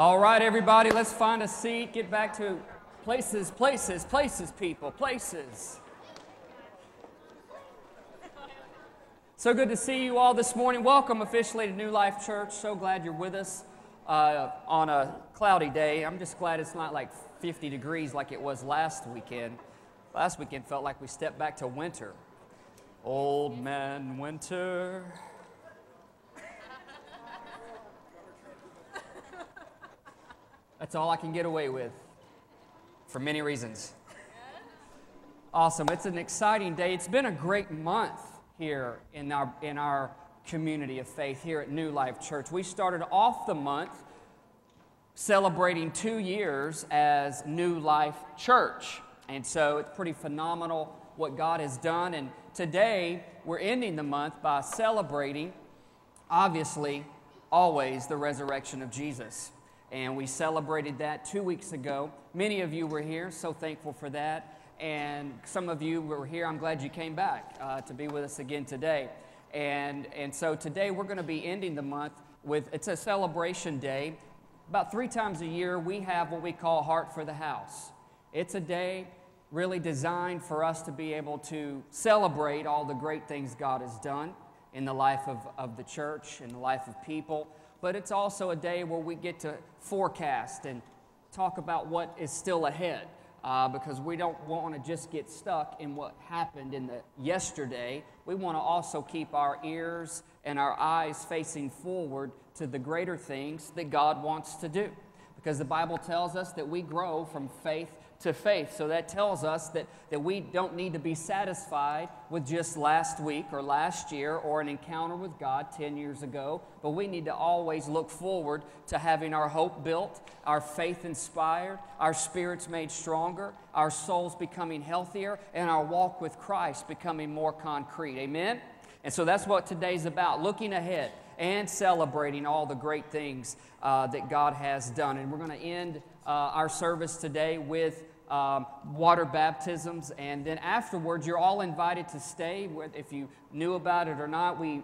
All right, everybody, let's find a seat. Get back to places, places, places, people, places. So good to see you all this morning. Welcome officially to New Life Church. So glad you're with us uh, on a cloudy day. I'm just glad it's not like 50 degrees like it was last weekend. Last weekend felt like we stepped back to winter. Old man winter. That's all I can get away with for many reasons. Awesome. It's an exciting day. It's been a great month here in our, in our community of faith here at New Life Church. We started off the month celebrating two years as New Life Church. And so it's pretty phenomenal what God has done. And today we're ending the month by celebrating, obviously, always the resurrection of Jesus and we celebrated that two weeks ago. Many of you were here, so thankful for that. And some of you were here. I'm glad you came back uh, to be with us again today. And, and so today we're going to be ending the month with it's a celebration day. About three times a year, we have what we call Heart for the House. It's a day really designed for us to be able to celebrate all the great things God has done in the life of, of the church, in the life of people but it's also a day where we get to forecast and talk about what is still ahead. Uh, because we don't want to just get stuck in what happened in the yesterday. We want to also keep our ears and our eyes facing forward to the greater things that God wants to do. Because the Bible tells us that we grow from faith to faith. So that tells us that, that we don't need to be satisfied with just last week or last year or an encounter with God 10 years ago, but we need to always look forward to having our hope built, our faith inspired, our spirits made stronger, our souls becoming healthier, and our walk with Christ becoming more concrete. Amen? And so that's what today's about looking ahead and celebrating all the great things uh, that God has done. And we're going to end uh, our service today with um, water baptisms. And then afterwards, you're all invited to stay. If you knew about it or not, we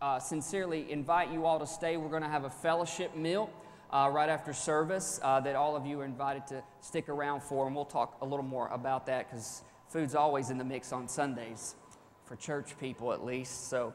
uh, sincerely invite you all to stay. We're going to have a fellowship meal. Uh, right after service, uh, that all of you are invited to stick around for, and we'll talk a little more about that because food's always in the mix on Sundays for church people at least. So,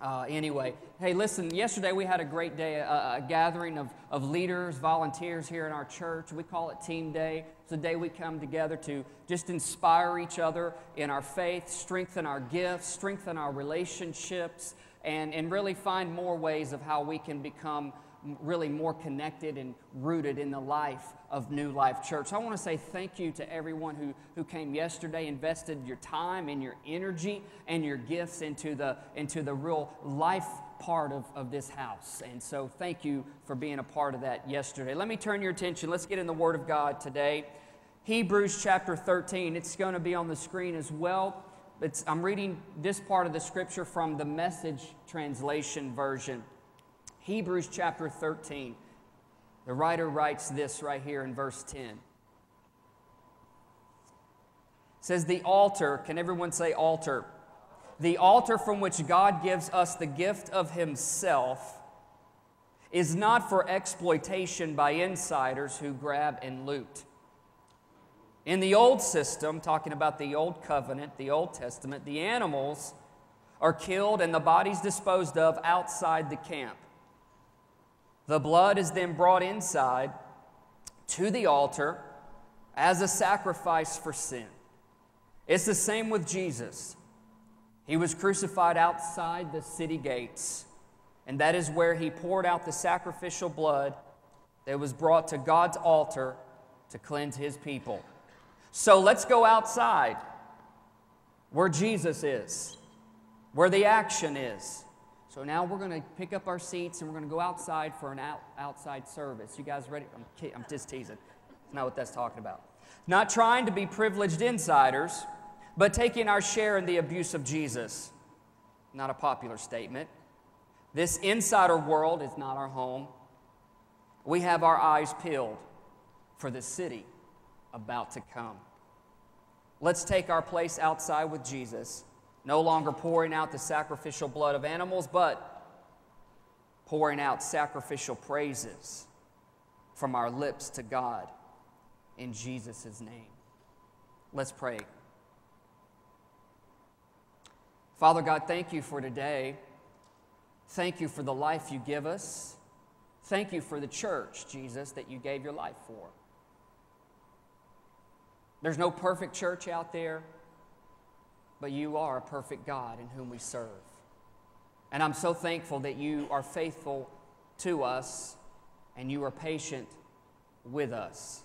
uh, anyway, hey, listen, yesterday we had a great day, a, a, gathering of, of leaders, volunteers here in our church. We call it Team Day. A day we come together to just inspire each other in our faith, strengthen our gifts, strengthen our relationships, and, and really find more ways of how we can become really more connected and rooted in the life of New Life Church. I want to say thank you to everyone who, who came yesterday, invested your time and your energy and your gifts into the, into the real life part of, of this house. And so thank you for being a part of that yesterday. Let me turn your attention. Let's get in the Word of God today. Hebrews chapter 13. It's going to be on the screen as well. It's, I'm reading this part of the scripture from the message translation version. Hebrews chapter 13. The writer writes this right here in verse 10. It says, The altar, can everyone say altar? The altar from which God gives us the gift of Himself is not for exploitation by insiders who grab and loot. In the old system, talking about the old covenant, the Old Testament, the animals are killed and the bodies disposed of outside the camp. The blood is then brought inside to the altar as a sacrifice for sin. It's the same with Jesus. He was crucified outside the city gates, and that is where he poured out the sacrificial blood that was brought to God's altar to cleanse his people. So let's go outside where Jesus is, where the action is. So now we're going to pick up our seats and we're going to go outside for an out, outside service. You guys ready? I'm, I'm just teasing. That's not what that's talking about. Not trying to be privileged insiders, but taking our share in the abuse of Jesus. Not a popular statement. This insider world is not our home. We have our eyes peeled for the city about to come. Let's take our place outside with Jesus no longer pouring out the sacrificial blood of animals, but pouring out sacrificial praises from our lips to God in Jesus' name. Let's pray. Father God, thank you for today. Thank you for the life you give us. Thank you for the church, Jesus, that you gave your life for. There's no perfect church out there, but you are a perfect God in whom we serve. And I'm so thankful that you are faithful to us and you are patient with us.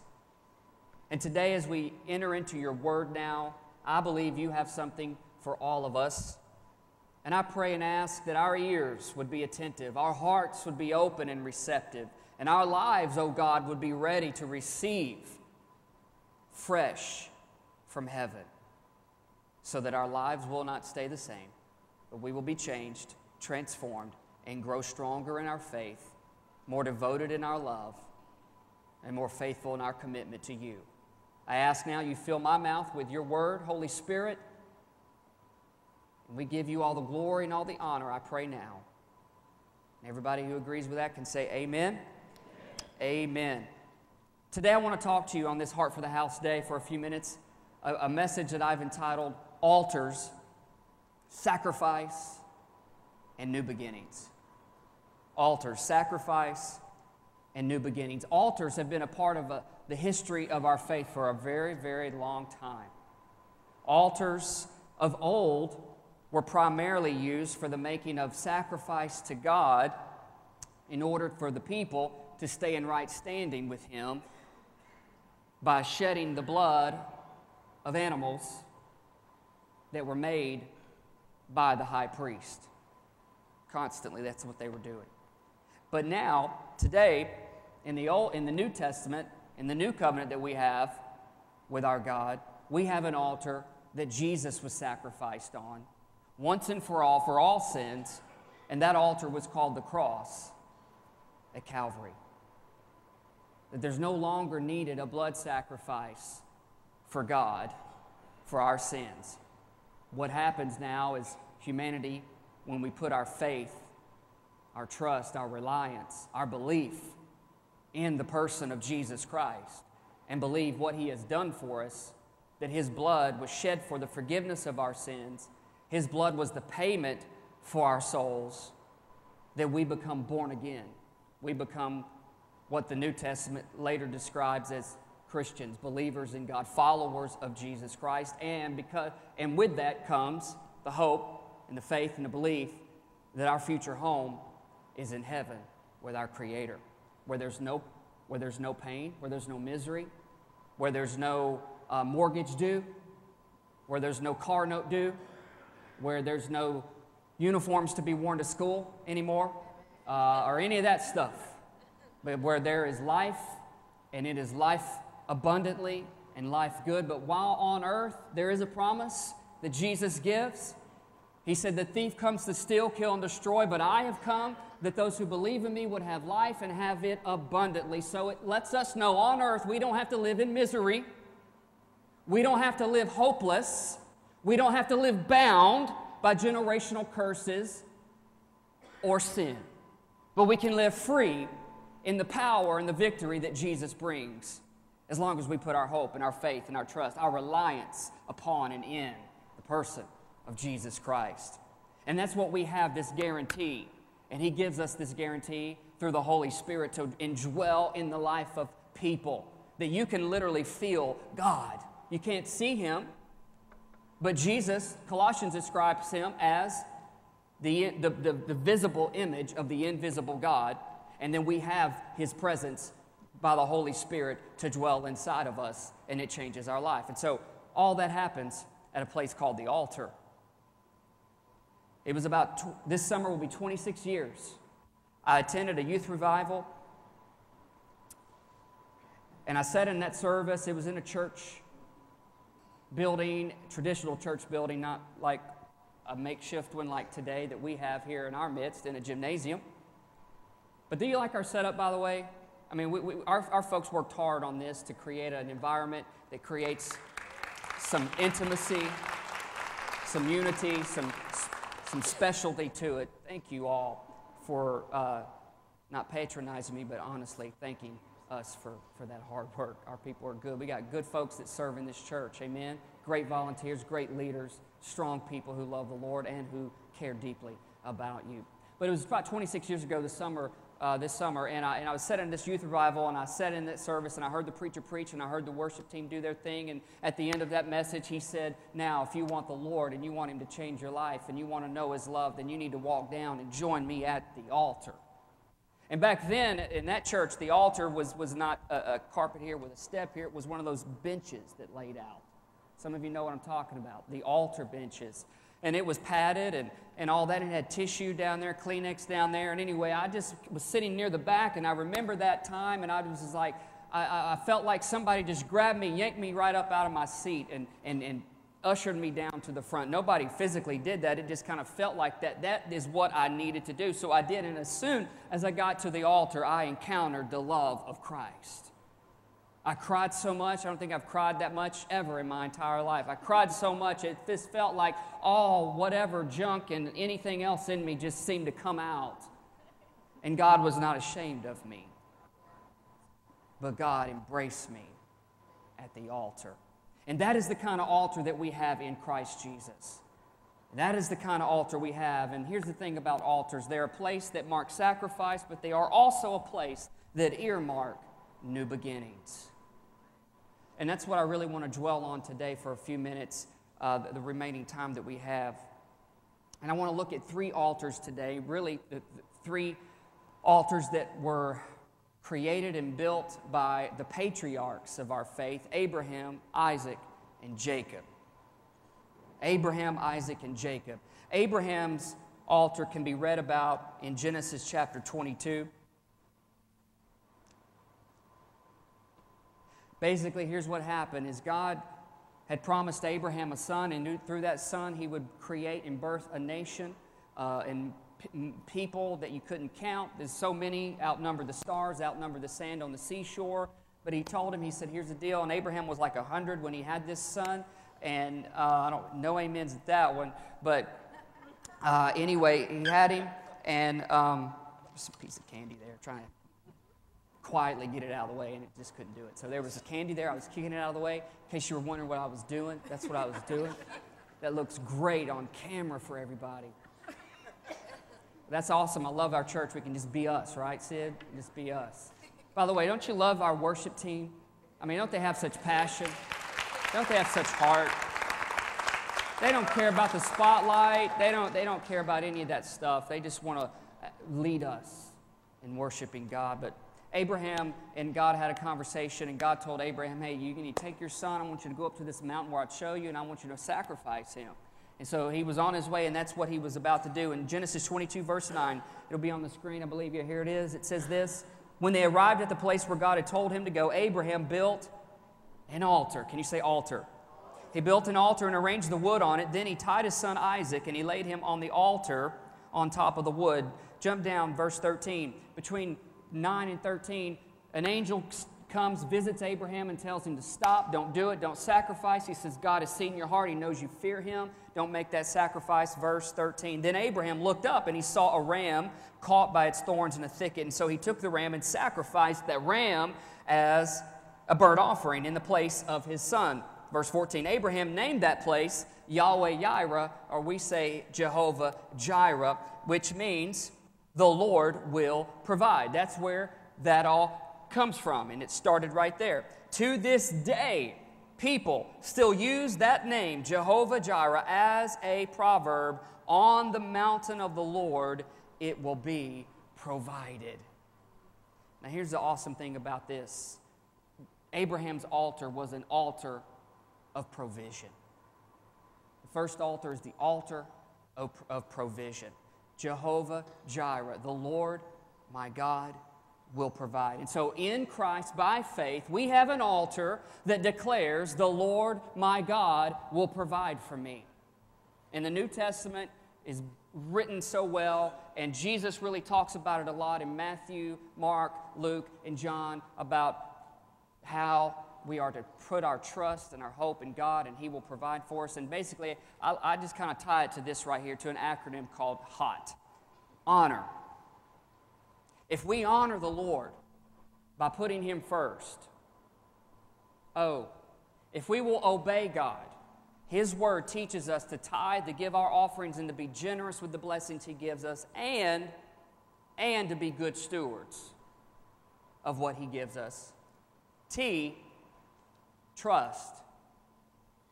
And today, as we enter into your word now, I believe you have something for all of us. And I pray and ask that our ears would be attentive, our hearts would be open and receptive, and our lives, oh God, would be ready to receive fresh from heaven so that our lives will not stay the same, but we will be changed, transformed, and grow stronger in our faith, more devoted in our love, and more faithful in our commitment to you. I ask now you fill my mouth with your word, Holy Spirit. We give you all the glory and all the honor, I pray now. And everybody who agrees with that can say amen. Amen. amen. Today, I want to talk to you on this Heart for the House Day for a few minutes, a, a message that I've entitled Altars, Sacrifice, and New Beginnings. Altars, sacrifice, and new beginnings. Altars have been a part of a, the history of our faith for a very, very long time. Altars of old were primarily used for the making of sacrifice to God in order for the people to stay in right standing with Him by shedding the blood of animals that were made by the high priest. Constantly, that's what they were doing. But now, today, in the, Old, in the New Testament, in the new covenant that we have with our God, we have an altar that Jesus was sacrificed on once and for all for all sins, and that altar was called the cross at Calvary that there's no longer needed a blood sacrifice for God for our sins. What happens now is humanity, when we put our faith, our trust, our reliance, our belief in the person of Jesus Christ and believe what he has done for us, that his blood was shed for the forgiveness of our sins, his blood was the payment for our souls, that we become born again. We become what the New Testament later describes as Christians, believers in God, followers of Jesus Christ. And, because, and with that comes the hope and the faith and the belief that our future home is in heaven with our Creator, where there's no, where there's no pain, where there's no misery, where there's no uh, mortgage due, where there's no car note due, where there's no uniforms to be worn to school anymore, uh, or any of that stuff but where there is life, and it is life abundantly and life good. But while on earth, there is a promise that Jesus gives. He said, The thief comes to steal, kill, and destroy, but I have come that those who believe in me would have life and have it abundantly. So it lets us know on earth we don't have to live in misery. We don't have to live hopeless. We don't have to live bound by generational curses or sin. But we can live free in the power and the victory that Jesus brings as long as we put our hope and our faith and our trust, our reliance upon and in the person of Jesus Christ. And that's what we have this guarantee. And He gives us this guarantee through the Holy Spirit to indwell in the life of people. That you can literally feel God. You can't see Him, but Jesus, Colossians describes Him as the, the, the, the visible image of the invisible God and then we have His presence by the Holy Spirit to dwell inside of us, and it changes our life. And so all that happens at a place called the altar. It was about, tw- this summer will be 26 years. I attended a youth revival, and I sat in that service. It was in a church building, traditional church building, not like a makeshift one like today that we have here in our midst in a gymnasium. But do you like our setup, by the way? I mean, we, we, our, our folks worked hard on this to create an environment that creates some intimacy, some unity, some, some specialty to it. Thank you all for uh, not patronizing me, but honestly thanking us for, for that hard work. Our people are good. We got good folks that serve in this church. Amen. Great volunteers, great leaders, strong people who love the Lord and who care deeply about you. But it was about 26 years ago this summer, uh, this summer, and I, and I was sitting in this youth revival, and I sat in that service, and I heard the preacher preach, and I heard the worship team do their thing. And at the end of that message, he said, Now, if you want the Lord and you want him to change your life and you want to know his love, then you need to walk down and join me at the altar. And back then, in that church, the altar was, was not a, a carpet here with a step here. It was one of those benches that laid out. Some of you know what I'm talking about the altar benches. And it was padded and, and all that. It had tissue down there, Kleenex down there. And anyway, I just was sitting near the back and I remember that time and I was just like, I, I felt like somebody just grabbed me, yanked me right up out of my seat and, and, and ushered me down to the front. Nobody physically did that. It just kind of felt like that. That is what I needed to do. So I did. And as soon as I got to the altar, I encountered the love of Christ. I cried so much. I don't think I've cried that much ever in my entire life. I cried so much, it just felt like all whatever junk and anything else in me just seemed to come out. And God was not ashamed of me. But God embraced me at the altar. And that is the kind of altar that we have in Christ Jesus. That is the kind of altar we have. And here's the thing about altars they're a place that mark sacrifice, but they are also a place that earmark new beginnings. And that's what I really want to dwell on today for a few minutes, uh, the, remaining time that we have. And I want to look at three altars today, really, the, the three altars that were created and built by the patriarchs of our faith Abraham, Isaac, and Jacob. Abraham, Isaac, and Jacob. Abraham's altar can be read about in Genesis chapter 22. Basically, here's what happened is God had promised Abraham a son, and through that son, he would create and birth a nation uh, and people that you couldn't count. There's so many, outnumber the stars, outnumber the sand on the seashore. But he told him, he said, here's the deal. And Abraham was like 100 when he had this son. And uh, I don't know amens at that one. But uh, anyway, he had him. And um, there's a piece of candy there, trying to quietly get it out of the way, and it just couldn't do it. So there was a candy there. I was kicking it out of the way. In case you were wondering what I was doing, that's what I was doing. That looks great on camera for everybody. That's awesome. I love our church. We can just be us, right, Sid? Just be us. By the way, don't you love our worship team? I mean, don't they have such passion? Don't they have such heart? They don't care about the spotlight. They don't, they don't care about any of that stuff. They just want to uh, lead us in worshiping God. But Abraham and God had a conversation, and God told Abraham, Hey, you need to take your son. I want you to go up to this mountain where I'd show you, and I want you to sacrifice him. And so he was on his way, and that's what he was about to do. In Genesis 22, verse 9, it'll be on the screen, I believe. Yeah, here it is. It says this When they arrived at the place where God had told him to go, Abraham built an altar. Can you say altar? He built an altar and arranged the wood on it. Then he tied his son Isaac, and he laid him on the altar on top of the wood. Jump down, verse 13. Between 9 and 13, an angel comes, visits Abraham, and tells him to stop, don't do it, don't sacrifice. He says, God has seen your heart, He knows you fear Him, don't make that sacrifice. Verse 13. Then Abraham looked up and he saw a ram caught by its thorns in a thicket, and so he took the ram and sacrificed that ram as a burnt offering in the place of his son. Verse 14 Abraham named that place Yahweh Yireh, or we say Jehovah Jireh, which means the Lord will provide. That's where that all comes from, and it started right there. To this day, people still use that name, Jehovah Jireh, as a proverb on the mountain of the Lord, it will be provided. Now, here's the awesome thing about this Abraham's altar was an altar of provision. The first altar is the altar of, of provision. Jehovah Jireh, the Lord my God will provide. And so in Christ, by faith, we have an altar that declares, The Lord my God will provide for me. And the New Testament is written so well, and Jesus really talks about it a lot in Matthew, Mark, Luke, and John about how we are to put our trust and our hope in God, and He will provide for us. And basically, I, I just kind of tie it to this right here, to an acronym called HOT honor. If we honor the Lord, by putting Him first. Oh, if we will obey God, His Word teaches us to tithe, to give our offerings, and to be generous with the blessings He gives us, and, and to be good stewards of what He gives us. T, trust.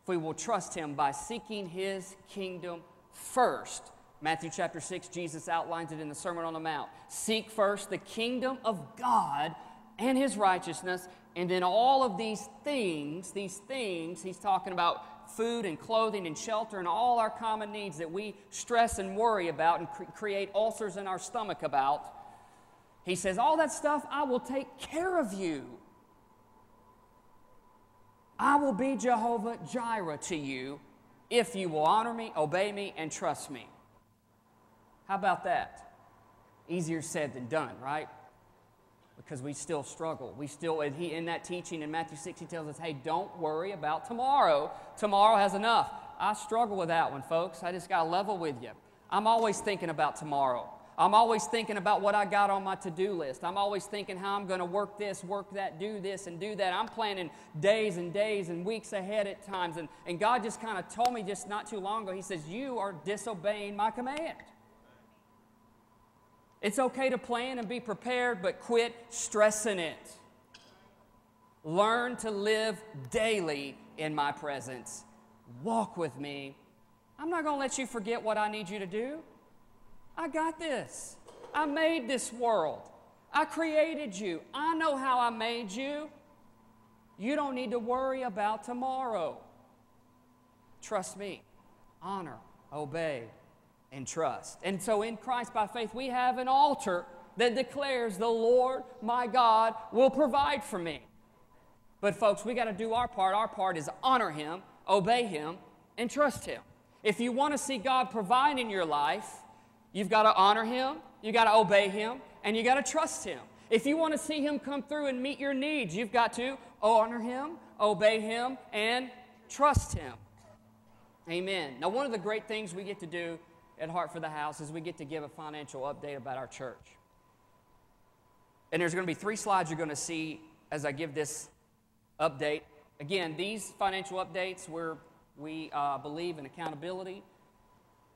If we will trust Him by seeking His kingdom first. Matthew chapter 6, Jesus outlines it in the Sermon on the Mount. Seek first the kingdom of God and His righteousness, and then all of these things, these things, He's talking about food and clothing and shelter and all our common needs that we stress and worry about and cre- create ulcers in our stomach about. He says, All that stuff, I will take care of you. I will be Jehovah Jireh to you if you will honor me, obey me, and trust me. How about that? Easier said than done, right? Because we still struggle. We still, and he, in that teaching in Matthew 6, he tells us, hey, don't worry about tomorrow. Tomorrow has enough. I struggle with that one, folks. I just got to level with you. I'm always thinking about tomorrow. I'm always thinking about what I got on my to do list. I'm always thinking how I'm going to work this, work that, do this, and do that. I'm planning days and days and weeks ahead at times. And, and God just kind of told me just not too long ago, He says, You are disobeying my command. It's okay to plan and be prepared, but quit stressing it. Learn to live daily in my presence. Walk with me. I'm not going to let you forget what I need you to do. I got this. I made this world. I created you. I know how I made you. You don't need to worry about tomorrow. Trust me. Honor, obey, and trust. And so in Christ by faith, we have an altar that declares, The Lord my God will provide for me. But folks, we got to do our part. Our part is honor Him, obey Him, and trust Him. If you want to see God provide in your life, You've got to honor him, you got to obey him, and you got to trust him. If you want to see him come through and meet your needs, you've got to honor him, obey him, and trust him. Amen. Now, one of the great things we get to do at Heart for the House is we get to give a financial update about our church. And there's going to be three slides you're going to see as I give this update. Again, these financial updates where we uh, believe in accountability,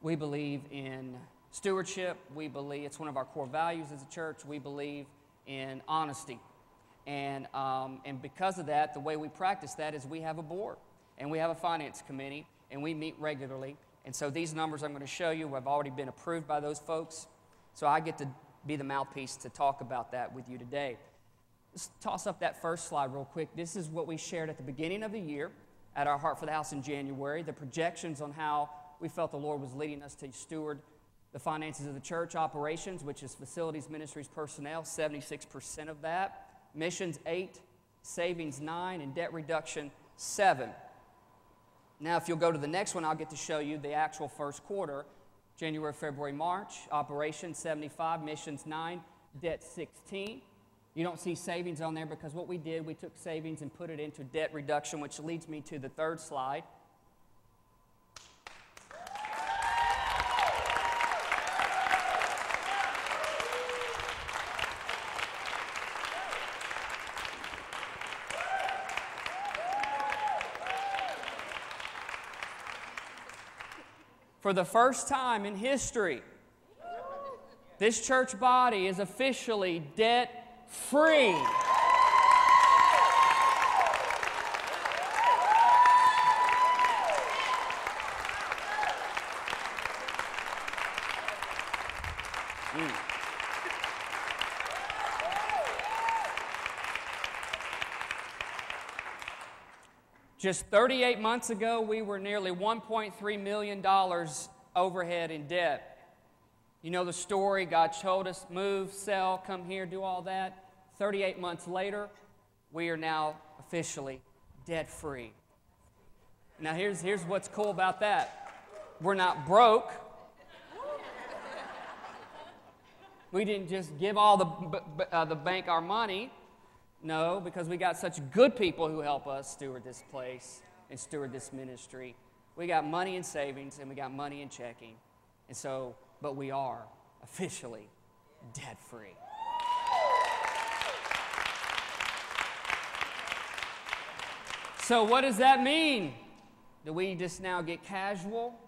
we believe in Stewardship, we believe, it's one of our core values as a church. We believe in honesty. And, um, and because of that, the way we practice that is we have a board and we have a finance committee and we meet regularly. And so these numbers I'm going to show you have already been approved by those folks. So I get to be the mouthpiece to talk about that with you today. Let's toss up that first slide real quick. This is what we shared at the beginning of the year at our Heart for the House in January the projections on how we felt the Lord was leading us to steward the finances of the church operations, which is facilities, ministries, personnel, 76% of that. Missions, 8. Savings, 9. And debt reduction, 7. Now, if you'll go to the next one, I'll get to show you the actual first quarter January, February, March. Operations, 75. Missions, 9. Debt, 16. You don't see savings on there because what we did, we took savings and put it into debt reduction, which leads me to the third slide. For the first time in history, this church body is officially debt free. Just 38 months ago, we were nearly $1.3 million overhead in debt. You know the story. God told us, move, sell, come here, do all that. 38 months later, we are now officially debt free. Now, here's, here's what's cool about that we're not broke. We didn't just give all the, uh, the bank our money. No, because we got such good people who help us steward this place and steward this ministry. We got money in savings and we got money in checking. And so, but we are officially debt free. So, what does that mean? Do we just now get casual?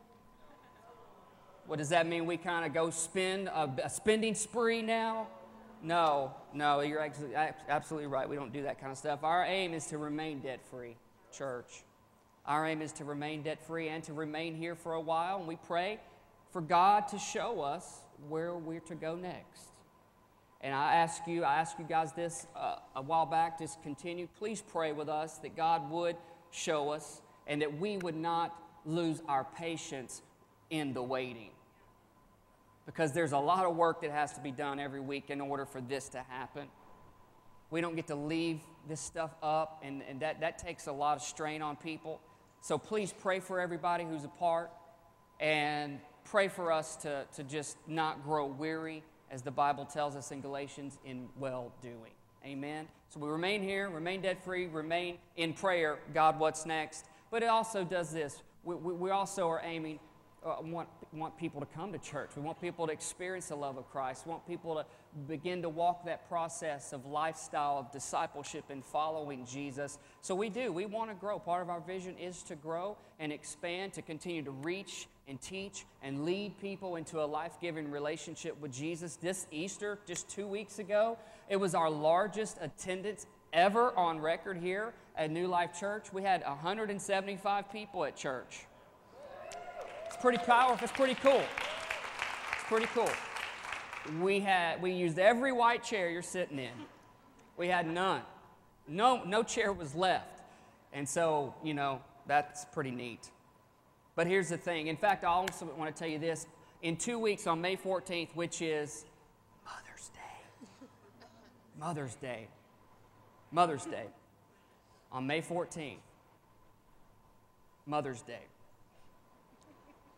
What does that mean? We kind of go spend a, a spending spree now? No, no, you're absolutely right. We don't do that kind of stuff. Our aim is to remain debt free, church. Our aim is to remain debt free and to remain here for a while. And we pray for God to show us where we're to go next. And I ask you, I asked you guys this uh, a while back, just continue. Please pray with us that God would show us and that we would not lose our patience in the waiting. Because there's a lot of work that has to be done every week in order for this to happen. We don't get to leave this stuff up, and, and that, that takes a lot of strain on people. So please pray for everybody who's a part and pray for us to, to just not grow weary, as the Bible tells us in Galatians, in well doing. Amen. So we remain here, remain debt free, remain in prayer. God, what's next? But it also does this. We, we, we also are aiming, uh, want, want people to come to church. We want people to experience the love of Christ. We want people to begin to walk that process of lifestyle of discipleship and following Jesus. So we do. We want to grow. Part of our vision is to grow and expand, to continue to reach and teach and lead people into a life giving relationship with Jesus. This Easter, just two weeks ago, it was our largest attendance ever on record here at New Life Church. We had 175 people at church. Pretty powerful. It's pretty cool. It's pretty cool. We had we used every white chair you're sitting in. We had none. No no chair was left. And so, you know, that's pretty neat. But here's the thing. In fact, I also want to tell you this. In two weeks on May 14th, which is Mother's Day. Mother's Day. Mother's Day. On May 14th, Mother's Day.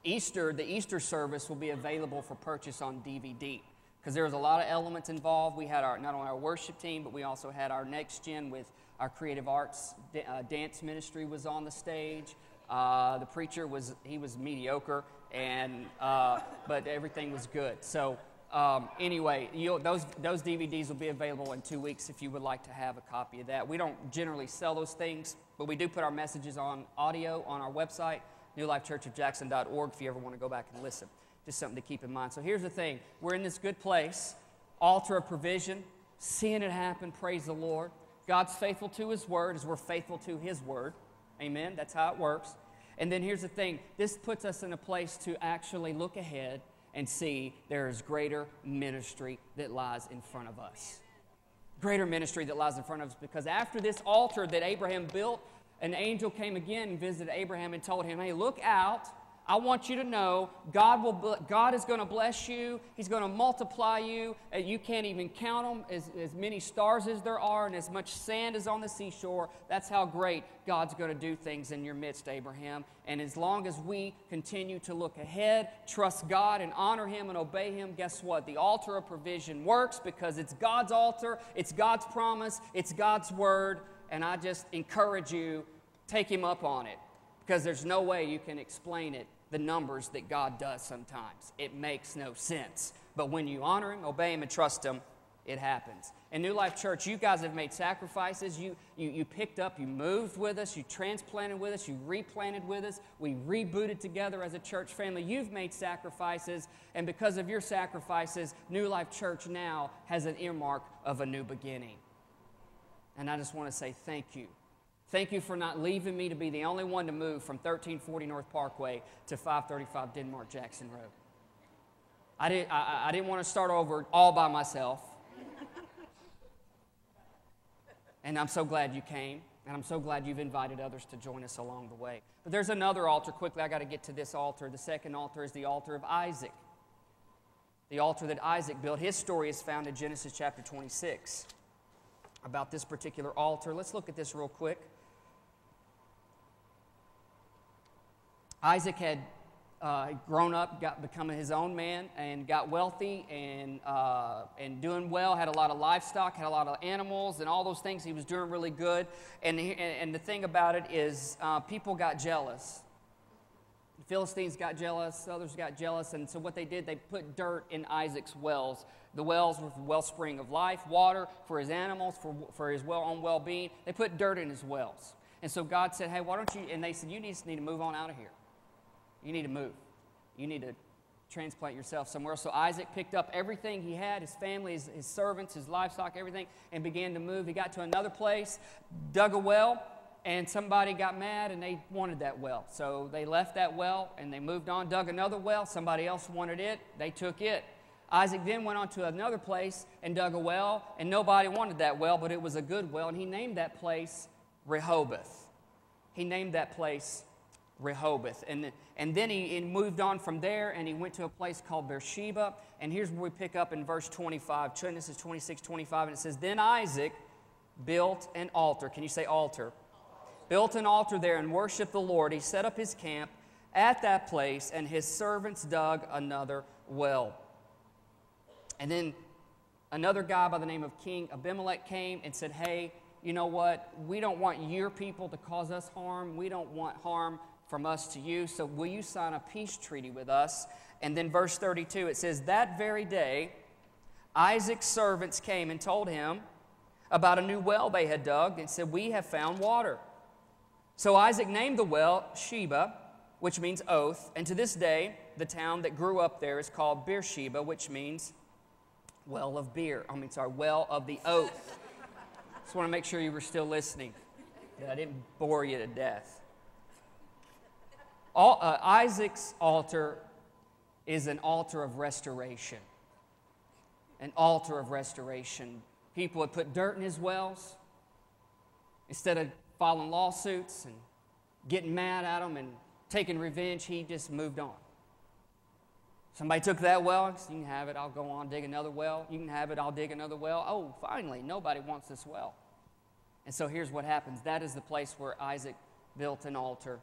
Easter, the Easter service will be available for purchase on DVD because there was a lot of elements involved. We had our not only our worship team, but we also had our next gen with our creative arts uh, dance ministry was on the stage. Uh, the preacher was he was mediocre, and uh, but everything was good. So um, anyway, those those DVDs will be available in two weeks if you would like to have a copy of that. We don't generally sell those things, but we do put our messages on audio on our website, newlifechurchofjackson.org. If you ever want to go back and listen, just something to keep in mind. So here's the thing: we're in this good place, altar of provision, seeing it happen. Praise the Lord. God's faithful to His word as we're faithful to His word. Amen. That's how it works. And then here's the thing this puts us in a place to actually look ahead and see there is greater ministry that lies in front of us. Greater ministry that lies in front of us because after this altar that Abraham built, an angel came again and visited Abraham and told him, Hey, look out I want you to know God, will, God is going to bless you. He's going to multiply you. You can't even count them, as, as many stars as there are and as much sand as on the seashore. That's how great God's going to do things in your midst, Abraham. And as long as we continue to look ahead, trust God, and honor Him and obey Him, guess what? The altar of provision works because it's God's altar, it's God's promise, it's God's word. And I just encourage you, take Him up on it because there's no way you can explain it, the numbers that God does sometimes. It makes no sense. But when you honor Him, obey Him, and trust Him, it happens. In New Life Church, you guys have made sacrifices. You, you, you picked up, you moved with us, you transplanted with us, you replanted with us. We rebooted together as a church family. You've made sacrifices, and because of your sacrifices, New Life Church now has an earmark of a new beginning. And I just want to say thank you Thank you for not leaving me to be the only one to move from 1340 North Parkway to 535 Denmark Jackson Road. I, did, I, I didn't want to start over all by myself. and I'm so glad you came. And I'm so glad you've invited others to join us along the way. But there's another altar. Quickly, I got to get to this altar. The second altar is the altar of Isaac. The altar that Isaac built. His story is found in Genesis chapter 26 about this particular altar. Let's look at this real quick. Isaac had uh, grown up, got becoming his own man, and got wealthy and uh, and doing well. Had a lot of livestock, had a lot of animals, and all those things. He was doing really good. And he, and the thing about it is, uh, people got jealous. The Philistines got jealous. Others got jealous, and so what they did, they put dirt in Isaac's wells. The wells were the wellspring of life, water for his animals, for, for his well own well being. They put dirt in his wells. And so God said, Hey, why don't you? And they said, You just need to move on out of here. You need to move. You need to transplant yourself somewhere. So Isaac picked up everything he had his family, his, his servants, his livestock, everything and began to move. He got to another place, dug a well, and somebody got mad and they wanted that well. So they left that well and they moved on, dug another well. Somebody else wanted it, they took it. Isaac then went on to another place and dug a well, and nobody wanted that well, but it was a good well, and he named that place Rehoboth. He named that place Rehoboth. And, and then he, moved on from there and he went to a place called Beersheba. And here's where we pick up in verse 25, Genesis 26, 25. And it says, Then Isaac built an altar. Can you say altar? Built an altar there and worshiped the Lord. He set up his camp at that place, and his servants dug another well. And then another guy by the name of King Abimelech came and said, Hey, you know what? We don't want your people to cause us harm. We don't want harm from us to you. So will you sign a peace treaty with us? And then verse 32, it says, That very day, Isaac's servants came and told him about a new well they had dug and said, We have found water. So Isaac named the well Sheba, which means oath. And to this day, the town that grew up there is called Beersheba, which means well of beer. I mean, sorry, well of the oath. Just want to make sure you were still listening, that I didn't bore you to death. All, uh, Isaac's altar is an altar of restoration. An altar of restoration. People would put dirt in his wells instead of filing lawsuits and getting mad at him and taking revenge, he just moved on. Somebody took that well, you can have it, I'll go on, dig another well. You can have it, I'll dig another well. Oh, finally, nobody wants this well. And so here's what happens that is the place where Isaac built an altar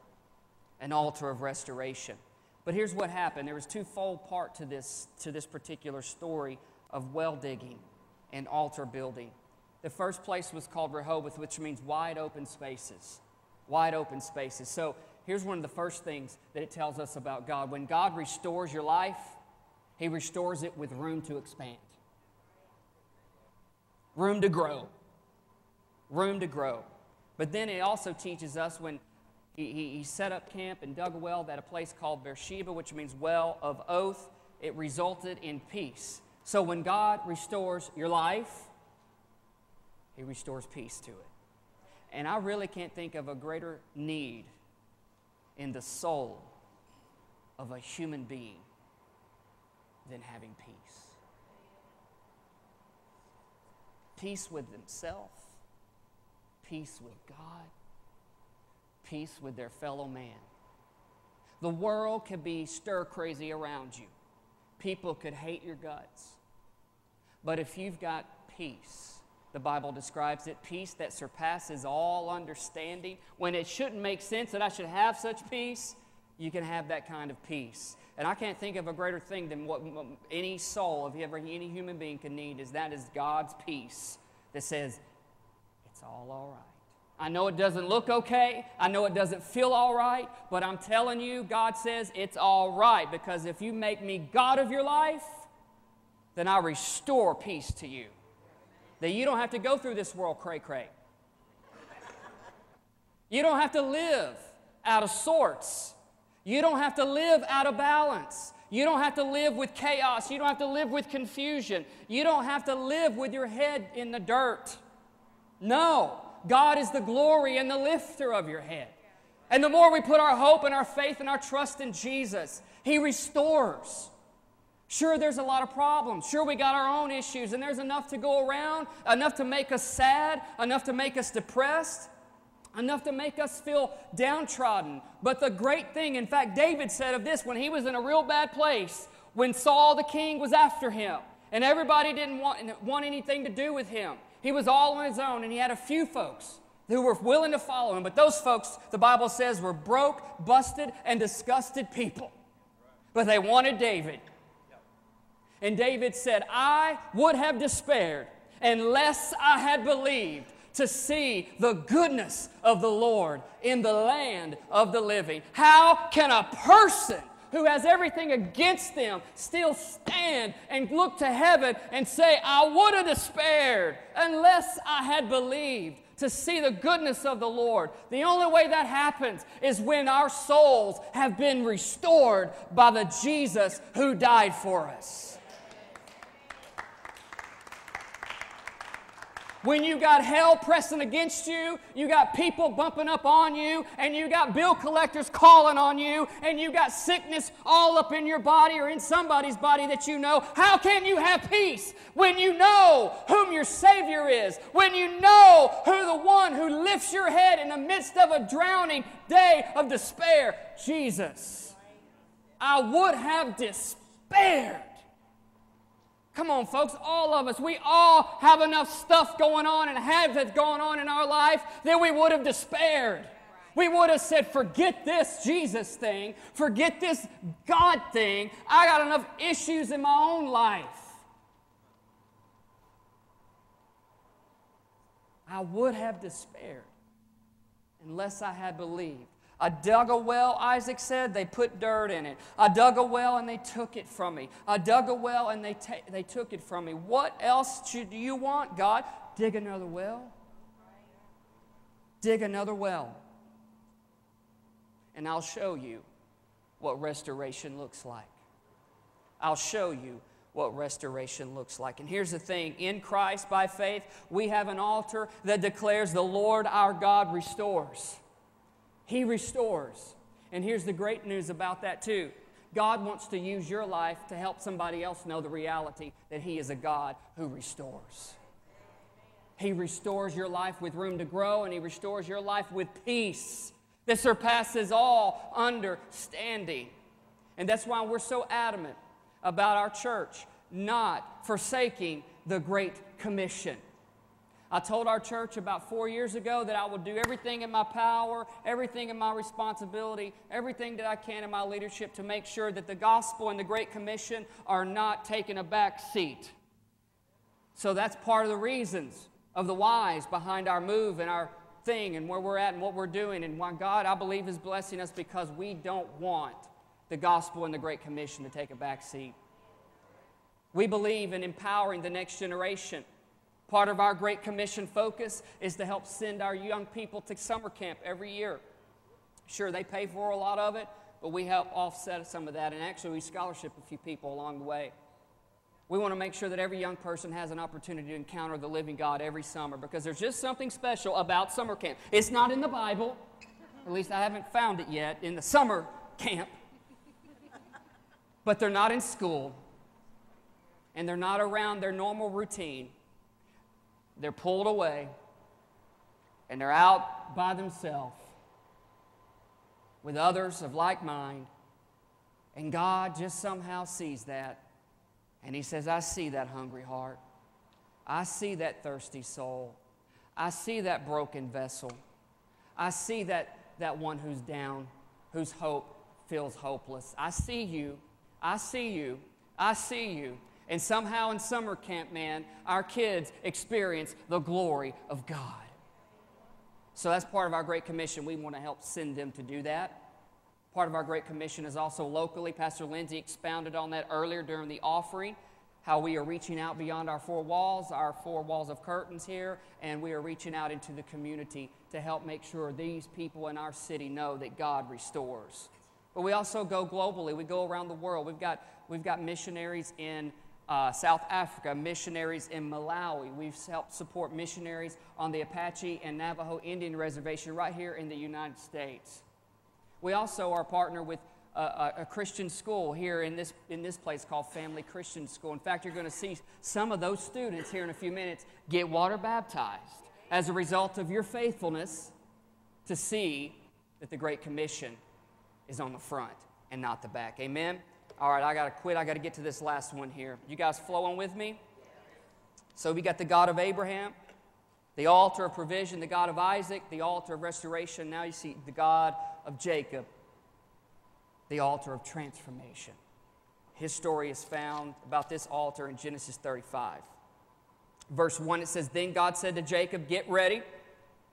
an altar of restoration. But here's what happened there was twofold part to this, to this particular story of well digging and altar building. The first place was called Rehoboth, which means wide open spaces. Wide open spaces. So here's one of the first things that it tells us about God. When God restores your life, He restores it with room to expand, room to grow. Room to grow. But then it also teaches us when he, he, he set up camp and dug a well at a place called Beersheba, which means well of oath. It resulted in peace. So when God restores your life, He restores peace to it. And I really can't think of a greater need in the soul of a human being than having peace. Peace with themselves, peace with God, peace with their fellow man. The world could be stir crazy around you. People could hate your guts. But if you've got peace, the Bible describes it peace that surpasses all understanding. When it shouldn't make sense that I should have such peace, you can have that kind of peace. And I can't think of a greater thing than what any soul of ever any human being can need is that is God's peace that says, it's all all right. I know it doesn't look okay. I know it doesn't feel all right, but I'm telling you, God says it's all right because if you make me God of your life, then I restore peace to you. That you don't have to go through this world cray cray. You don't have to live out of sorts. You don't have to live out of balance. You don't have to live with chaos. You don't have to live with confusion. You don't have to live with your head in the dirt. No. God is the glory and the lifter of your head. And the more we put our hope and our faith and our trust in Jesus, He restores. Sure, there's a lot of problems. Sure, we got our own issues, and there's enough to go around, enough to make us sad, enough to make us depressed, enough to make us feel downtrodden. But the great thing, in fact, David said of this when he was in a real bad place, when Saul the king was after him, and everybody didn't want, want anything to do with him. He was all on his own, and he had a few folks who were willing to follow him. But those folks, the Bible says, were broke, busted, and disgusted people. But they wanted David. And David said, I would have despaired unless I had believed to see the goodness of the Lord in the land of the living. How can a person who has everything against them still stand and look to heaven and say, I would have despaired unless I had believed to see the goodness of the Lord. The only way that happens is when our souls have been restored by the Jesus who died for us. When you got hell pressing against you, you got people bumping up on you, and you got bill collectors calling on you, and you got sickness all up in your body or in somebody's body that you know, how can you have peace when you know whom your Savior is? When you know who the one who lifts your head in the midst of a drowning day of despair? Jesus. I would have despaired Come on, folks, all of us, we all have enough stuff going on and have that going on in our life that we would have despaired. We would have said, forget this Jesus thing, forget this God thing. I got enough issues in my own life. I would have despaired unless I had believed. I dug a well, Isaac said, they put dirt in it. I dug a well and they took it from me. I dug a well and they, ta- they took it from me. What else should you want, God? Dig another well. Dig another well. And I'll show you what restoration looks like. I'll show you what restoration looks like. And here's the thing in Christ, by faith, we have an altar that declares the Lord our God restores. He restores. And here's the great news about that, too. God wants to use your life to help somebody else know the reality that He is a God who restores. He restores your life with room to grow, and He restores your life with peace that surpasses all understanding. And that's why we're so adamant about our church not forsaking the Great Commission. I told our church about four years ago that I will do everything in my power, everything in my responsibility, everything that I can in my leadership to make sure that the gospel and the Great Commission are not taking a back seat. So that's part of the reasons of the whys behind our move and our thing and where we're at and what we're doing and why God, I believe, is blessing us because we don't want the gospel and the Great Commission to take a back seat. We believe in empowering the next generation. Part of our Great Commission focus is to help send our young people to summer camp every year. Sure, they pay for a lot of it, but we help offset some of that, and actually, we scholarship a few people along the way. We want to make sure that every young person has an opportunity to encounter the living God every summer because there's just something special about summer camp. It's not in the Bible, at least I haven't found it yet, in the summer camp. But they're not in school, and they're not around their normal routine they're pulled away and they're out by themselves with others of like mind. And God just somehow sees that. And He says, I see that hungry heart. I see that thirsty soul. I see that broken vessel. I see that, that one who's down, whose hope feels hopeless. I see you. I see you. I see you. And somehow in summer camp, man, our kids experience the glory of God. So that's part of our Great Commission. We want to help send them to do that. Part of our Great Commission is also locally. Pastor Lindsay expounded on that earlier during the offering, how we are reaching out beyond our four walls, our four walls of curtains here, and we are reaching out into the community to help make sure these people in our city know that God restores. But we also go globally. We go around the world. We've got, we've got missionaries in uh, South Africa, missionaries in Malawi. We've helped support missionaries on the Apache and Navajo Indian Reservation right here in the United States. We also are partner with a, a, Christian school here in this, in this place called Family Christian School. In fact, you're going to see some of those students here in a few minutes get water baptized as a result of your faithfulness to see that the Great Commission is on the front and not the back. Amen? All right, I got to quit. I got to get to this last one here. You guys flowing with me? So we got the God of Abraham, the altar of provision, the God of Isaac, the altar of restoration. Now you see the God of Jacob, the altar of transformation. His story is found about this altar in Genesis 35. Verse 1 it says, Then God said to Jacob, Get ready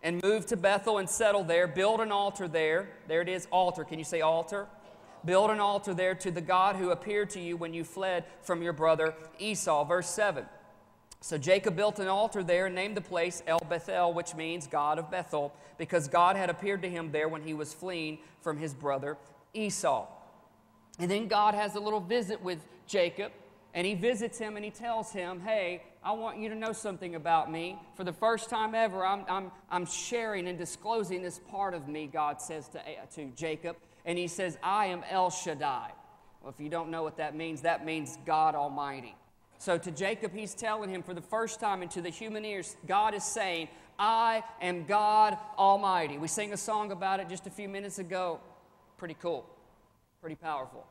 and move to Bethel and settle there. Build an altar there. There it is, altar. Can you say altar? Build an altar there to the God who appeared to you when you fled from your brother Esau. Verse 7. So Jacob built an altar there and named the place El Bethel, which means God of Bethel, because God had appeared to him there when he was fleeing from his brother Esau. And then God has a little visit with Jacob, and he visits him and he tells him, Hey, I want you to know something about me. For the first time ever, I'm, I'm, I'm sharing and disclosing this part of me, God says to, to Jacob. And he says, I am El Shaddai. Well, if you don't know what that means, that means God Almighty. So to Jacob, he's telling him for the first time, and to the human ears, God is saying, I am God Almighty. We sang a song about it just a few minutes ago. Pretty cool, pretty powerful.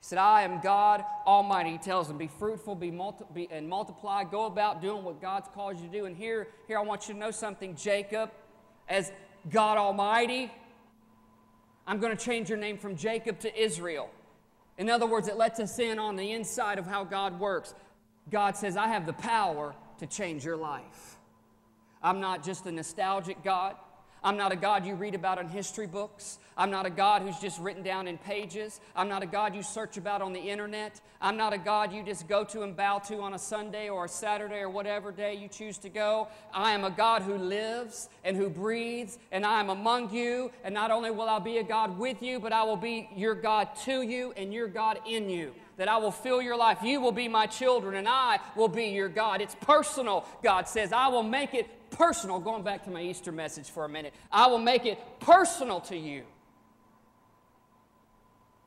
He said, I am God Almighty. He tells them, Be fruitful, be, multi- be and multiply, go about doing what God's called you to do. And here, here I want you to know something, Jacob, as God Almighty, I'm going to change your name from Jacob to Israel. In other words, it lets us in on the inside of how God works. God says, I have the power to change your life. I'm not just a nostalgic God. I'm not a God you read about in history books. I'm not a God who's just written down in pages. I'm not a God you search about on the internet. I'm not a God you just go to and bow to on a Sunday or a Saturday or whatever day you choose to go. I am a God who lives and who breathes, and I am among you. And not only will I be a God with you, but I will be your God to you and your God in you that I will fill your life. You will be my children, and I will be your God. It's personal, God says. I will make it personal. Going back to my Easter message for a minute, I will make it personal to you.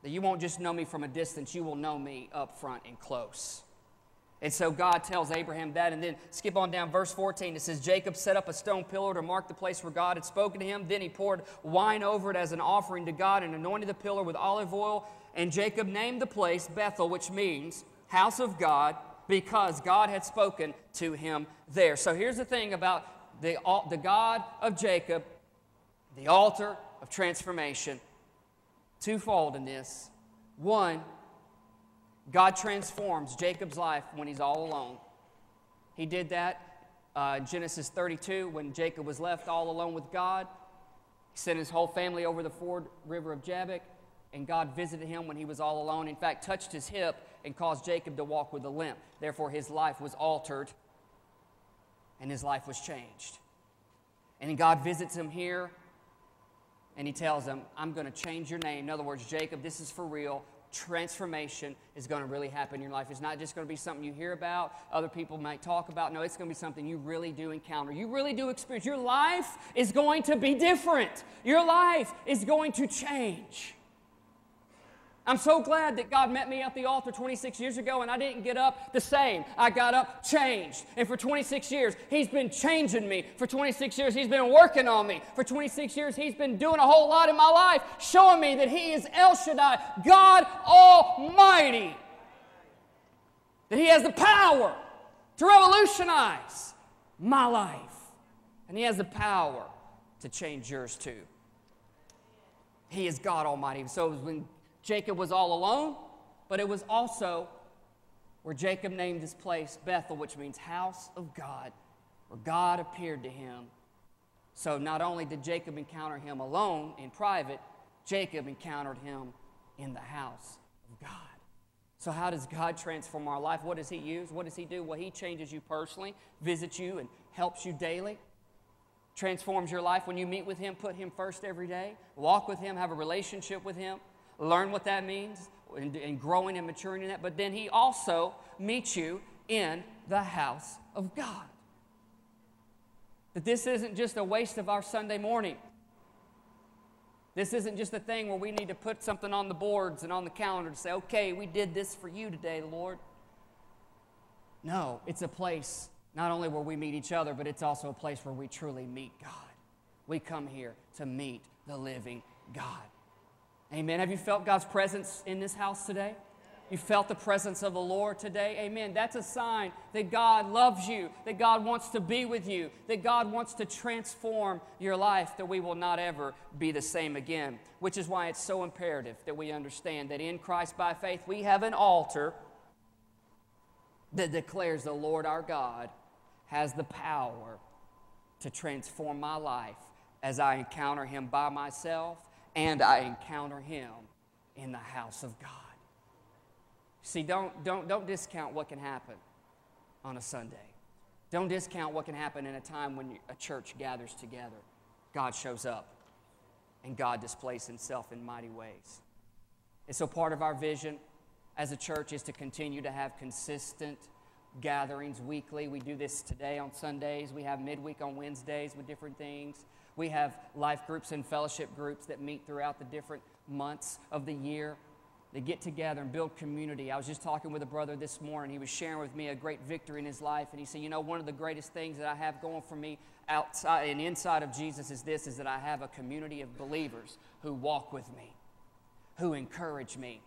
That you won't just know me from a distance, you will know me up front and close. And so God tells Abraham that, and then skip on down, verse 14. It says, Jacob set up a stone pillar to mark the place where God had spoken to him. Then he poured wine over it as an offering to God and anointed the pillar with olive oil. And Jacob named the place Bethel, which means house of God, because God had spoken to him there. So here's the thing about the, the God of Jacob, the altar of transformation twofold in this. One, God transforms Jacob's life when he's all alone. He did that uh, in Genesis 32 when Jacob was left all alone with God. He sent his whole family over the Ford River of Jabbok, and God visited him when he was all alone. In fact, touched his hip and caused Jacob to walk with a limp. Therefore, his life was altered and his life was changed. And God visits him here and he tells him, I'm going to change your name. In other words, Jacob, this is for real. Transformation is going to really happen in your life. It's not just going to be something you hear about, other people might talk about. No, it's going to be something you really do encounter. You really do experience. Your life is going to be different, your life is going to change. I'm so glad that God met me at the altar 26 years ago and I didn't get up the same. I got up changed. And for 26 years, He's been changing me. For 26 years, He's been working on me. For 26 years, He's been doing a whole lot in my life, showing me that He is El Shaddai, God Almighty. That He has the power to revolutionize my life. And He has the power to change yours too. He is God Almighty. So when Jacob was all alone, but it was also where Jacob named this place Bethel, which means house of God, where God appeared to him. So not only did Jacob encounter him alone in private, Jacob encountered him in the house of God. So, how does God transform our life? What does He use? What does He do? Well, He changes you personally, visits you, and helps you daily. Transforms your life when you meet with Him, put Him first every day, walk with Him, have a relationship with Him learn what that means and, and growing and maturing in that. But then He also meets you in the house of God. That this isn't just a waste of our Sunday morning. This isn't just a thing where we need to put something on the boards and on the calendar to say, okay, we did this for you today, Lord. No, it's a place not only where we meet each other, but it's also a place where we truly meet God. We come here to meet the living God. Amen. Have you felt God's presence in this house today? You felt the presence of the Lord today? Amen. That's a sign that God loves you, that God wants to be with you, that God wants to transform your life, that we will not ever be the same again. Which is why it's so imperative that we understand that in Christ by faith we have an altar that declares the Lord our God has the power to transform my life as I encounter Him by myself and I encounter Him in the house of God. See, don't, don't, don't discount what can happen on a Sunday. Don't discount what can happen in a time when a church gathers together. God shows up and God displays himself in mighty ways. And so, part of our vision as a church is to continue to have consistent gatherings weekly. We do this today on Sundays. We have midweek on Wednesdays with different things. We have life groups and fellowship groups that meet throughout the different months of the year. They get together and build community. I was just talking with a brother this morning. He was sharing with me a great victory in his life. And he said, You know, one of the greatest things that I have going for me outside and inside of Jesus is this is that I have a community of believers who walk with me, who encourage me,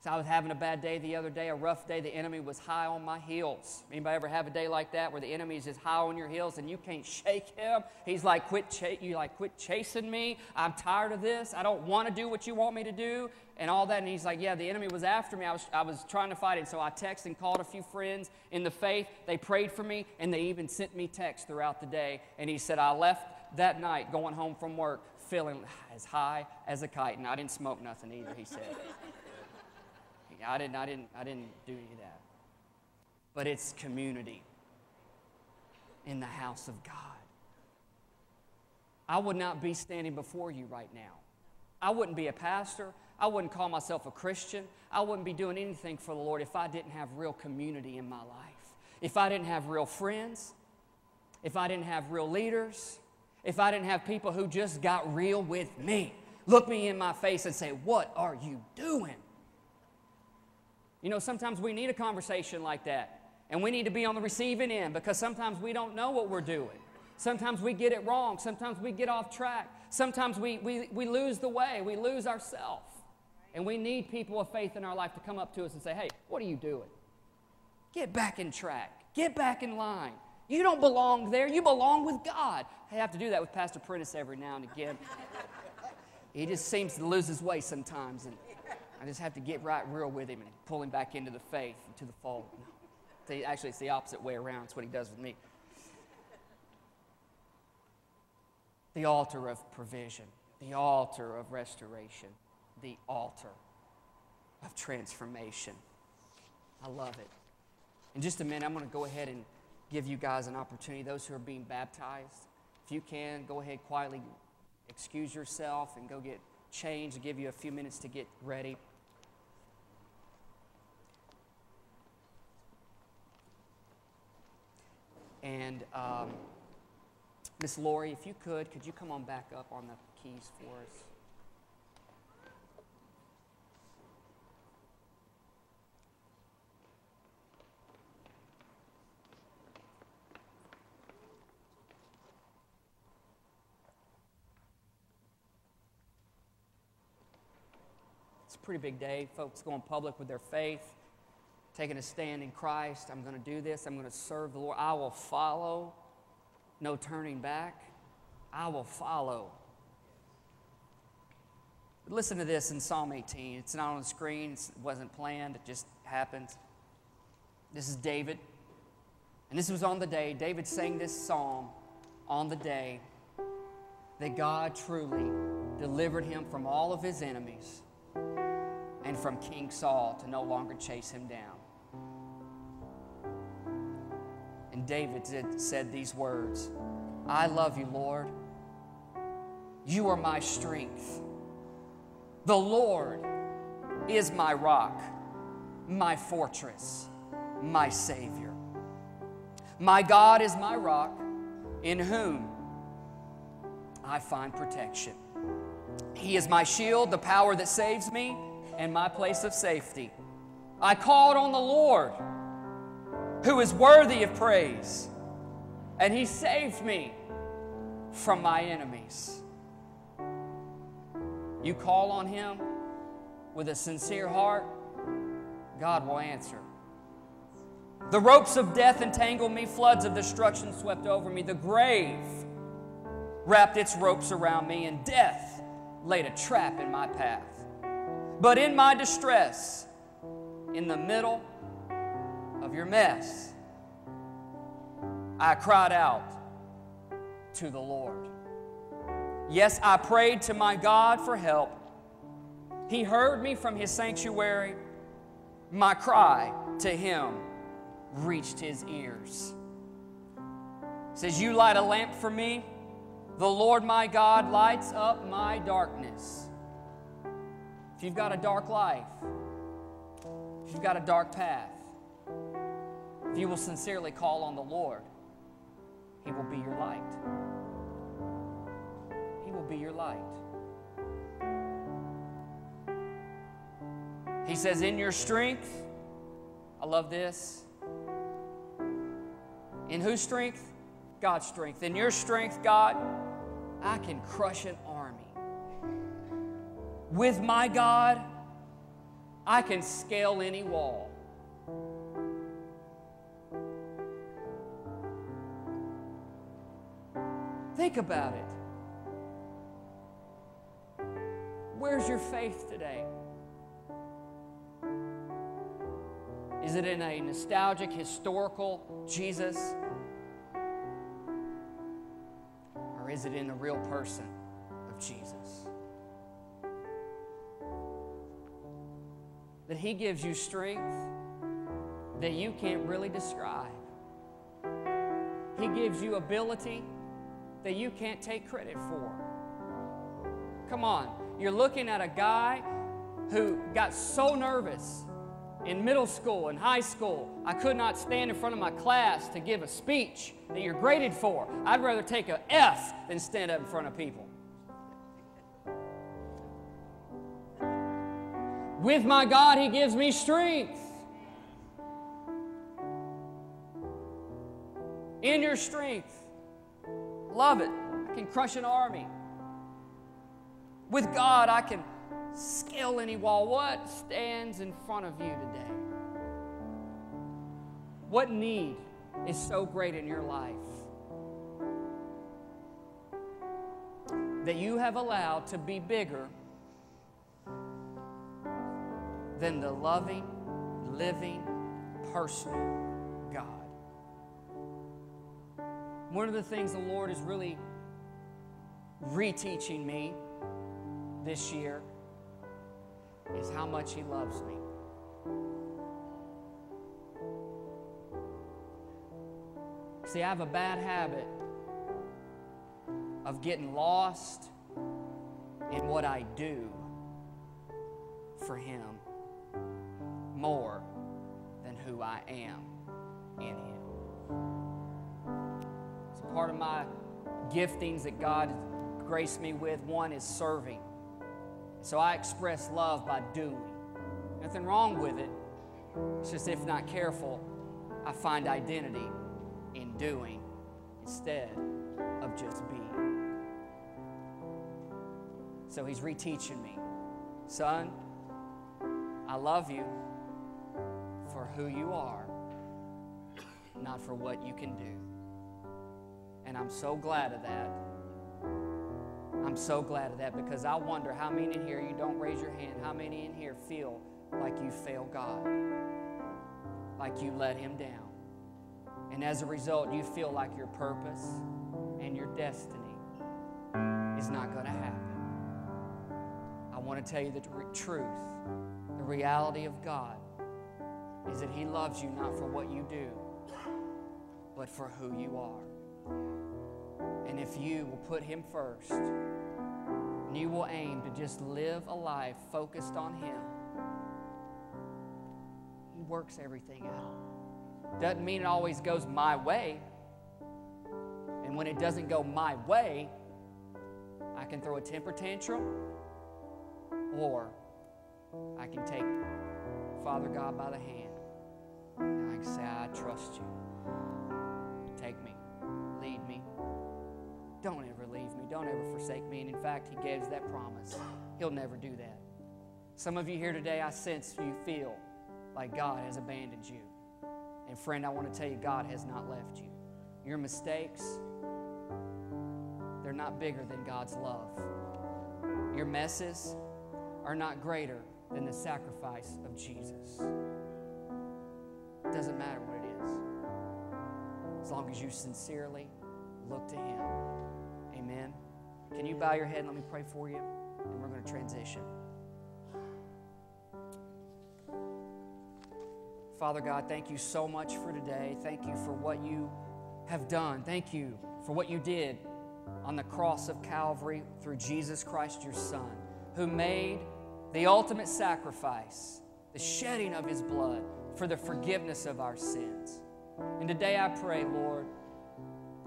so I was having a bad day the other day, a rough day. The enemy was high on my heels. Anybody ever have a day like that where the enemy is just high on your heels and you can't shake him? He's like, quit you like, quit chasing me. I'm tired of this. I don't want to do what you want me to do, and all that. And he's like, yeah, the enemy was after me. I was, I was trying to fight it. So I texted and called a few friends in the faith. They prayed for me, and they even sent me texts throughout the day. And he said, I left that night going home from work feeling as high as a kite, and I didn't smoke nothing either. He said. I didn't, I didn't, I didn't do any of that. But it's community in the house of God. I would not be standing before you right now. I wouldn't be a pastor. I wouldn't call myself a Christian. I wouldn't be doing anything for the Lord if I didn't have real community in my life. If I didn't have real friends, if I didn't have real leaders, if I didn't have people who just got real with me, look me in my face and say, What are you doing? You know, sometimes we need a conversation like that. And we need to be on the receiving end because sometimes we don't know what we're doing. Sometimes we get it wrong. Sometimes we get off track. Sometimes we, we, we lose the way. We lose ourselves. And we need people of faith in our life to come up to us and say, hey, what are you doing? Get back in track. Get back in line. You don't belong there. You belong with God. I have to do that with Pastor Prentice every now and again. he just seems to lose his way sometimes. And I just have to get right real with him and pull him back into the faith, into the fold. No. Actually, it's the opposite way around. It's what he does with me. The altar of provision, the altar of restoration, the altar of transformation. I love it. In just a minute, I'm going to go ahead and give you guys an opportunity. Those who are being baptized, if you can, go ahead quietly, excuse yourself, and go get changed. I'll give you a few minutes to get ready. And um, Miss Lori, if you could, could you come on back up on the keys for us? It's a pretty big day. Folks going public with their faith taking a stand in Christ. I'm going to do this. I'm going to serve the Lord. I will follow. No turning back. I will follow. Listen to this in Psalm 18. It's not on the screen, it wasn't planned, it just happened. This is David. And this was on the day, David sang this psalm on the day that God truly delivered him from all of his enemies and from King Saul to no longer chase him down. David said these words I love you, Lord. You are my strength. The Lord is my rock, my fortress, my Savior. My God is my rock, in whom I find protection. He is my shield, the power that saves me, and my place of safety. I called on the Lord who is worthy of praise. And he saved me from my enemies. You call on him with a sincere heart, God will answer. The ropes of death entangled me, floods of destruction swept over me. The grave wrapped its ropes around me, and death laid a trap in my path. But in my distress, in the middle of your mess, I cried out to the Lord. Yes, I prayed to my God for help, He heard me from his sanctuary. My cry to him reached his ears. says, You light a lamp for me. The Lord my God lights up my darkness. If you've got a dark life, if you've got a dark path, if you will sincerely call on the Lord, He will be your light. He will be your light. He says, In your strength, I love this. In whose strength? God's strength. In your strength, God, I can crush an army. With my God, I can scale any wall. Think about it. Where's your faith today? Is it in a nostalgic, historical Jesus? Or is it in the real person of Jesus? That He gives you strength that you can't really describe. He gives you ability that you can't take credit for. Come on, you're looking at a guy who got so nervous in middle school and high school, I could not stand in front of my class to give a speech that you're graded for. I'd rather take an F than stand up in front of people. With my God, He gives me strength. In your strength, love it. I can crush an army. With God, I can scale any wall. What stands in front of you today? What need is so great in your life that you have allowed to be bigger than the loving, living, personal One of the things the Lord is really reteaching me this year is how much He loves me. See, I have a bad habit of getting lost in what I do for Him more than who I am in Him. Part of my giftings that God graced me with one is serving. So I express love by doing. Nothing wrong with it. It's just if not careful, I find identity in doing instead of just being. So he's reteaching me. Son, I love you for who you are, not for what you can do. And I'm so glad of that. I'm so glad of that because I wonder how many in here, you don't raise your hand, how many in here feel like you fail God, like you let Him down. And as a result, you feel like your purpose and your destiny is not going to happen. I want to tell you the truth. The reality of God is that He loves you not for what you do, but for who you are. And if you will put Him first, and you will aim to just live a life focused on Him, He works everything out. Doesn't mean it always goes my way. And when it doesn't go my way, I can throw a temper tantrum or I can take Father God by the hand and I can say, I trust you. Lead me, don't ever leave me. Don't ever forsake me. And in fact, He gave that promise. He'll never do that. Some of you here today, I sense you feel like God has abandoned you. And friend, I want to tell you, God has not left you. Your mistakes, they're not bigger than God's love. Your messes are not greater than the sacrifice of Jesus. It doesn't matter what as long as you sincerely look to Him. Amen. Can you bow your head and let me pray for you? And we're going to transition. Father God, thank you so much for today. Thank you for what you have done. Thank you for what you did on the cross of Calvary through Jesus Christ, your Son, who made the ultimate sacrifice, the shedding of his blood for the forgiveness of our sins. And today I pray, Lord,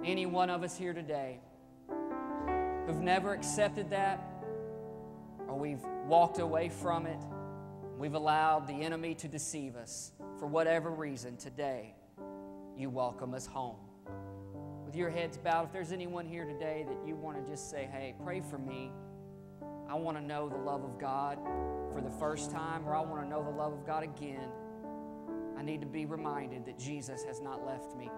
any one of us here today who've never accepted that, or we've walked away from it, we've allowed the enemy to deceive us for whatever reason, today you welcome us home. With your heads bowed, if there's anyone here today that you want to just say, hey, pray for me. I want to know the love of God for the first time, or I want to know the love of God again. I need to be reminded that Jesus has not left me,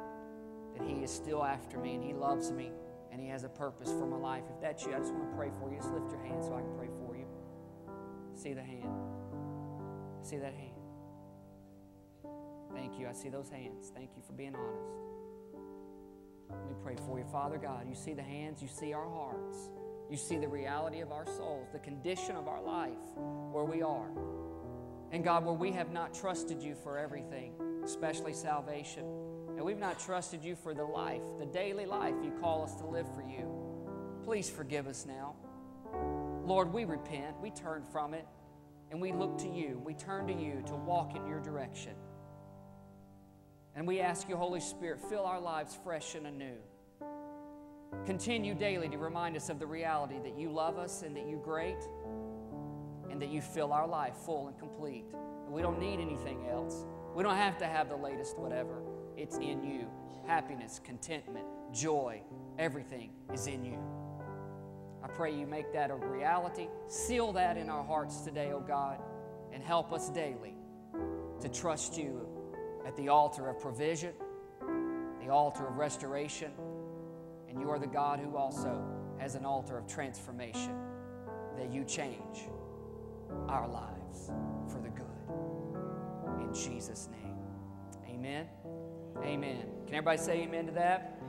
that He is still after me, and He loves me, and He has a purpose for my life. If that's you, I just want to pray for you. Just lift your hand so I can pray for you. See the hand. See that hand. Thank you. I see those hands. Thank you for being honest. Let me pray for you. Father God, you see the hands, you see our hearts, you see the reality of our souls, the condition of our life, where we are. And God, where we have not trusted you for everything, especially salvation, and we've not trusted you for the life, the daily life you call us to live for you, please forgive us now. Lord, we repent, we turn from it, and we look to you. We turn to you to walk in your direction. And we ask you, Holy Spirit, fill our lives fresh and anew. Continue daily to remind us of the reality that you love us and that you great and that you fill our life full and complete. We don't need anything else. We don't have to have the latest whatever. It's in you. Happiness, contentment, joy, everything is in you. I pray you make that a reality. Seal that in our hearts today, oh God, and help us daily to trust you at the altar of provision, the altar of restoration, and you are the God who also has an altar of transformation that you change our lives for the good. In Jesus' name. Amen. Amen. Can everybody say amen to that?